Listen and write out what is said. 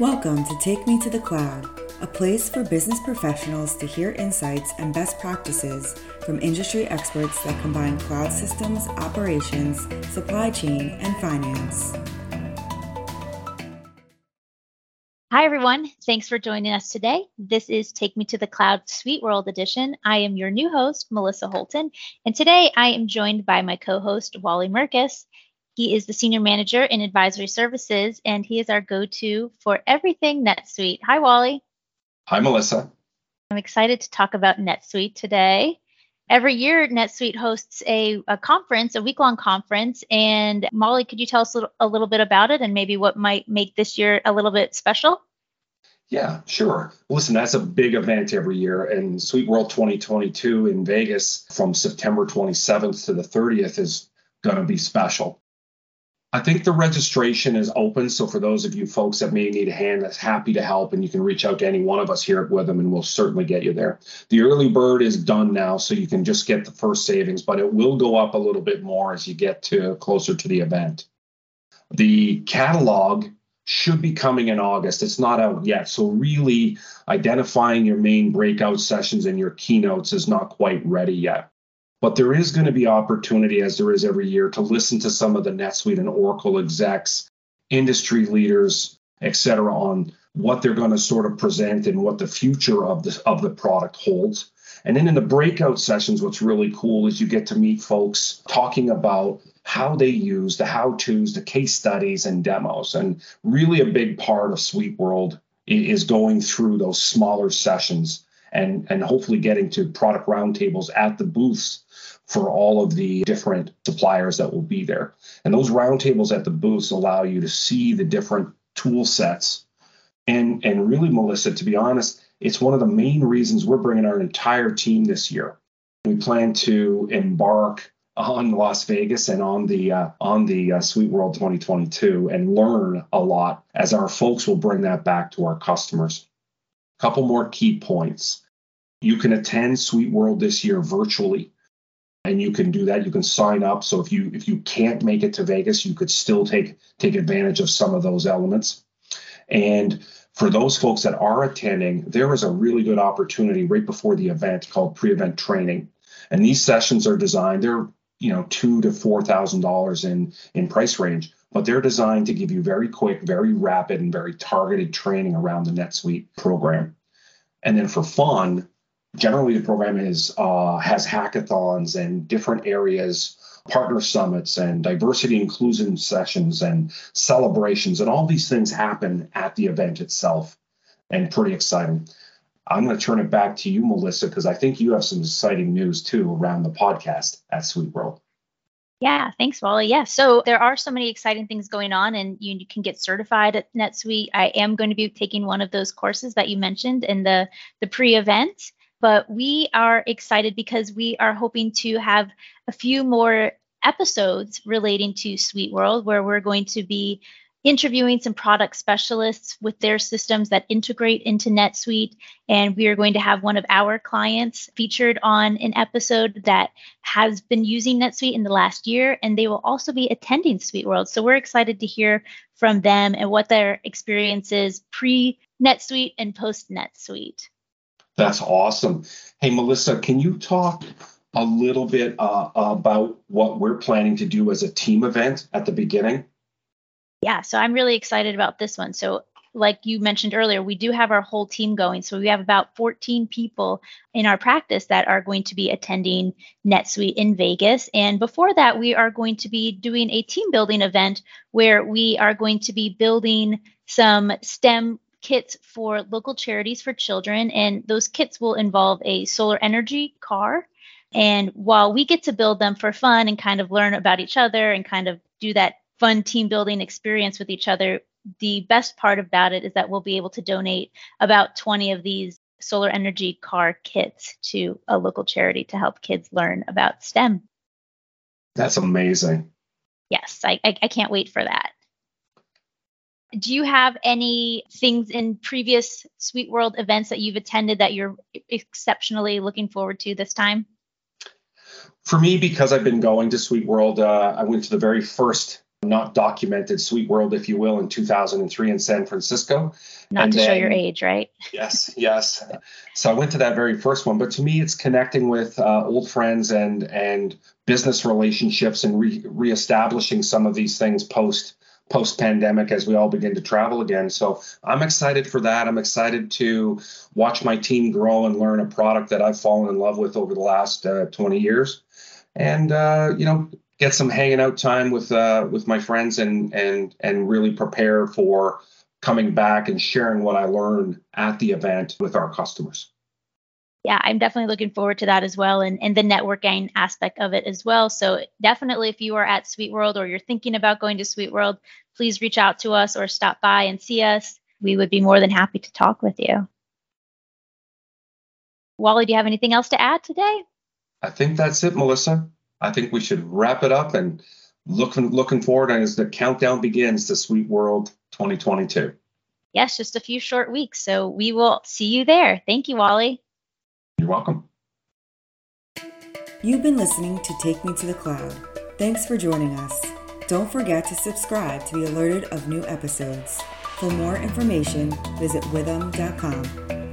Welcome to Take Me to the Cloud, a place for business professionals to hear insights and best practices from industry experts that combine cloud systems, operations, supply chain, and finance. Hi, everyone. Thanks for joining us today. This is Take Me to the Cloud Suite World Edition. I am your new host, Melissa Holton, and today I am joined by my co host, Wally Merkus. He is the Senior Manager in Advisory Services, and he is our go to for everything NetSuite. Hi, Wally. Hi, Melissa. I'm excited to talk about NetSuite today. Every year, NetSuite hosts a, a conference, a week long conference. And Molly, could you tell us a little, a little bit about it and maybe what might make this year a little bit special? Yeah, sure. Listen, that's a big event every year, and Suite World 2022 in Vegas from September 27th to the 30th is going to be special. I think the registration is open. So for those of you folks that may need a hand, that's happy to help, and you can reach out to any one of us here at Withum, and we'll certainly get you there. The early bird is done now, so you can just get the first savings, but it will go up a little bit more as you get to closer to the event. The catalog should be coming in August. It's not out yet. So, really identifying your main breakout sessions and your keynotes is not quite ready yet. But there is going to be opportunity, as there is every year, to listen to some of the NetSuite and Oracle execs, industry leaders, et cetera, on what they're going to sort of present and what the future of the of the product holds. And then in the breakout sessions, what's really cool is you get to meet folks talking about how they use the how-tos, the case studies, and demos. And really, a big part of Suite World is going through those smaller sessions and and hopefully getting to product roundtables at the booths for all of the different suppliers that will be there. And those roundtables at the booths allow you to see the different tool sets. And, and really, Melissa, to be honest, it's one of the main reasons we're bringing our entire team this year. We plan to embark on Las Vegas and on the uh, on the uh, Suite World 2022 and learn a lot as our folks will bring that back to our customers. Couple more key points. You can attend Suite World this year virtually and you can do that. You can sign up. So if you if you can't make it to vegas you could still take take advantage of some of those elements. And for those folks that are attending there is a really good opportunity right before the event called pre-event training. And these sessions are designed they're you know two to four thousand dollars in in price range but they're designed to give you very quick very rapid and very targeted training around the netsuite program. And then for fun generally the program is uh, has hackathons and different areas partner summits and diversity inclusion sessions and celebrations and all these things happen at the event itself and pretty exciting i'm going to turn it back to you melissa because i think you have some exciting news too around the podcast at suite world yeah, thanks, Wally. Yeah, so there are so many exciting things going on, and you, you, can get certified at NetSuite. I am going to be taking one of those courses that you mentioned in the the pre-event but we are excited because we are hoping to have a few more episodes relating to Suite World where we're going to be interviewing some product specialists with their systems that integrate into NetSuite. And we are going to have one of our clients featured on an episode that has been using NetSuite in the last year, and they will also be attending Suite World. So we're excited to hear from them and what their experience is pre NetSuite and post NetSuite. That's awesome. Hey, Melissa, can you talk a little bit uh, about what we're planning to do as a team event at the beginning? Yeah, so I'm really excited about this one. So, like you mentioned earlier, we do have our whole team going. So, we have about 14 people in our practice that are going to be attending NetSuite in Vegas. And before that, we are going to be doing a team building event where we are going to be building some STEM kits for local charities for children, and those kits will involve a solar energy car. And while we get to build them for fun and kind of learn about each other and kind of do that fun team building experience with each other, the best part about it is that we'll be able to donate about 20 of these solar energy car kits to a local charity to help kids learn about STEM. That's amazing. Yes, I, I, I can't wait for that do you have any things in previous Suite World events that you've attended that you're exceptionally looking forward to this time? For me, because I've been going to Suite World, uh, I went to the very first not documented Suite World, if you will, in 2003 in San Francisco. Not and to then, show your age, right? Yes, yes. So I went to that very first one, but to me, it's connecting with uh, old friends and and business relationships and re- reestablishing some of these things post post pandemic as we all begin to travel again. So I'm excited for that. I'm excited to watch my team grow and learn a product that I've fallen in love with over the last uh, 20 years, and uh, you know get some hanging out time with uh, with my friends and and and really prepare for coming back and sharing what I learned at the event with our customers. Yeah, I'm definitely looking forward to that as well and, and the networking aspect of it as well. So definitely if you are at Suite World or you're thinking about going to Suite World, please reach out to us or stop by and see us. We would be more than happy to talk with you. Wally, do you have anything else to add today? I think that's it, Melissa. I think we should wrap it up and looking looking forward as the countdown begins to Suite World 2022. Yes, just a few short weeks. So we will see you there. Thank you, Wally. You're welcome. You've been listening to Take Me to the Cloud. Thanks for joining us. Don't forget to subscribe to be alerted of new episodes. For more information, visit withum.com.